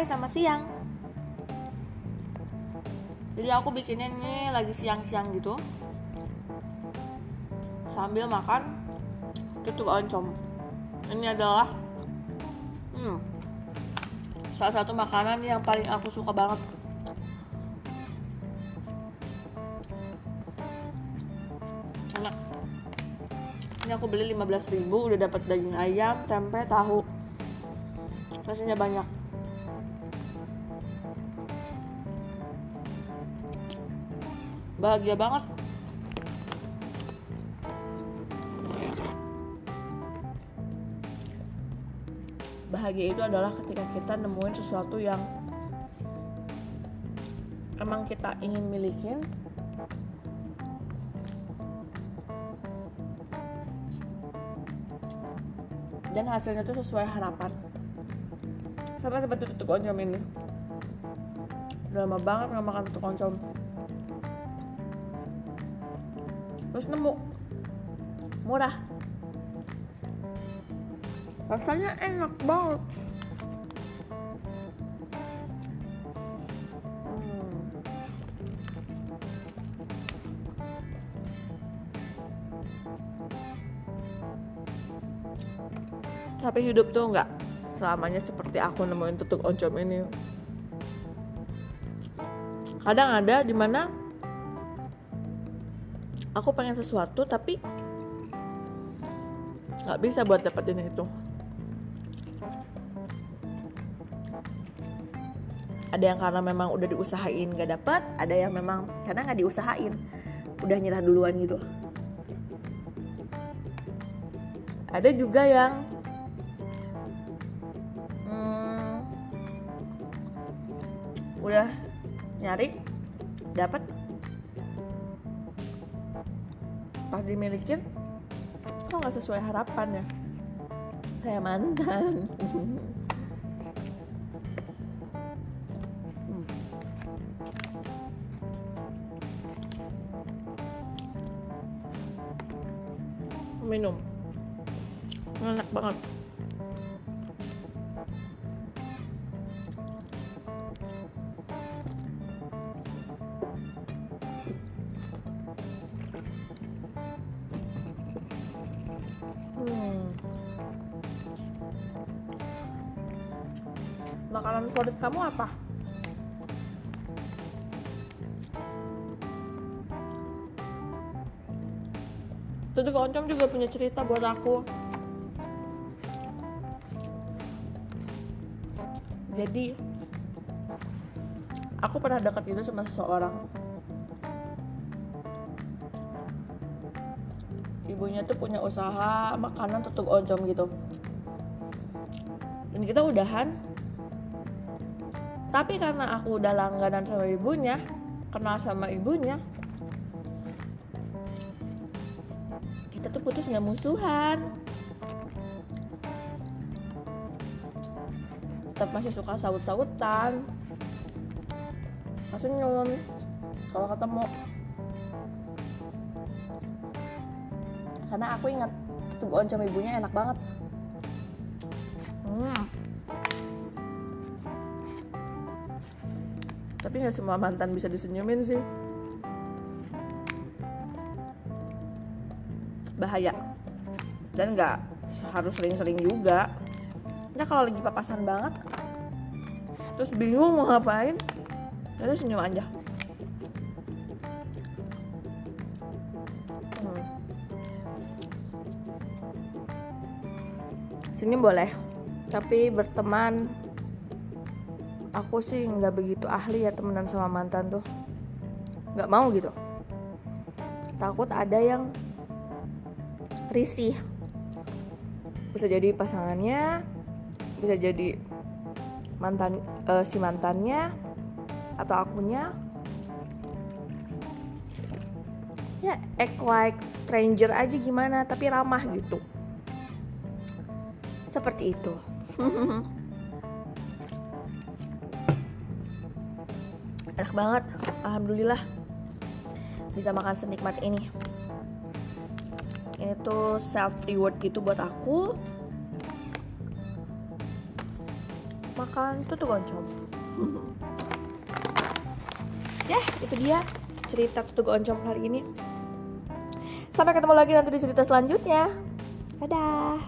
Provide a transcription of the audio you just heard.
sore sama siang. Jadi aku bikinnya ini lagi siang-siang gitu. Sambil makan tutuk oncom ini adalah hmm, salah satu makanan yang paling aku suka banget. Enak. Ini aku beli 15.000 udah dapat daging ayam tempe tahu. Rasanya banyak bahagia banget. Bahagia itu adalah ketika kita nemuin sesuatu yang emang kita ingin milikin. Dan hasilnya tuh sesuai harapan. Sama seperti tutuk oncom ini. Udah lama banget nggak makan tutuk oncom terus nemu. Murah. Rasanya enak banget. Hmm. tapi hidup tuh nggak selamanya seperti aku nemuin tutuk oncom ini. Kadang ada di mana aku pengen sesuatu tapi nggak bisa buat dapetin itu. Ada yang karena memang udah diusahain gak dapet ada yang memang karena nggak diusahain. Udah nyerah duluan gitu. Ada juga yang hmm, udah nyari dapat pas dimilikin kok nggak sesuai harapan ya? Kayak mantan. Hmm. minum. Enak banget Makanan favorit kamu apa? Tutuk oncom juga punya cerita buat aku. Jadi aku pernah dekat itu sama seseorang. Ibunya tuh punya usaha makanan tutuk oncom gitu. Dan kita udahan. Tapi karena aku udah langganan sama ibunya, kenal sama ibunya, kita tuh putus nggak musuhan. Tetap masih suka saut-sautan masih senyum kalau ketemu. Karena aku ingat tuh oncom ibunya enak banget tapi nggak semua mantan bisa disenyumin sih. Bahaya. Dan nggak harus sering-sering juga. Nah kalau lagi papasan banget terus bingung mau ngapain jadi senyum aja. Hmm. senyum boleh. Tapi berteman aku sih nggak begitu ahli ya temenan sama mantan tuh. Nggak mau gitu. Takut ada yang risih. Bisa jadi pasangannya bisa jadi mantan eh, si mantannya atau akunya. Ya act like stranger aja gimana tapi ramah gitu. Seperti itu enak banget. Alhamdulillah bisa makan senikmat ini. Ini tuh self reward gitu buat aku. Makan tutug oncom ya itu dia cerita tutug oncom kali ini. Sampai ketemu lagi nanti di cerita selanjutnya. Dadah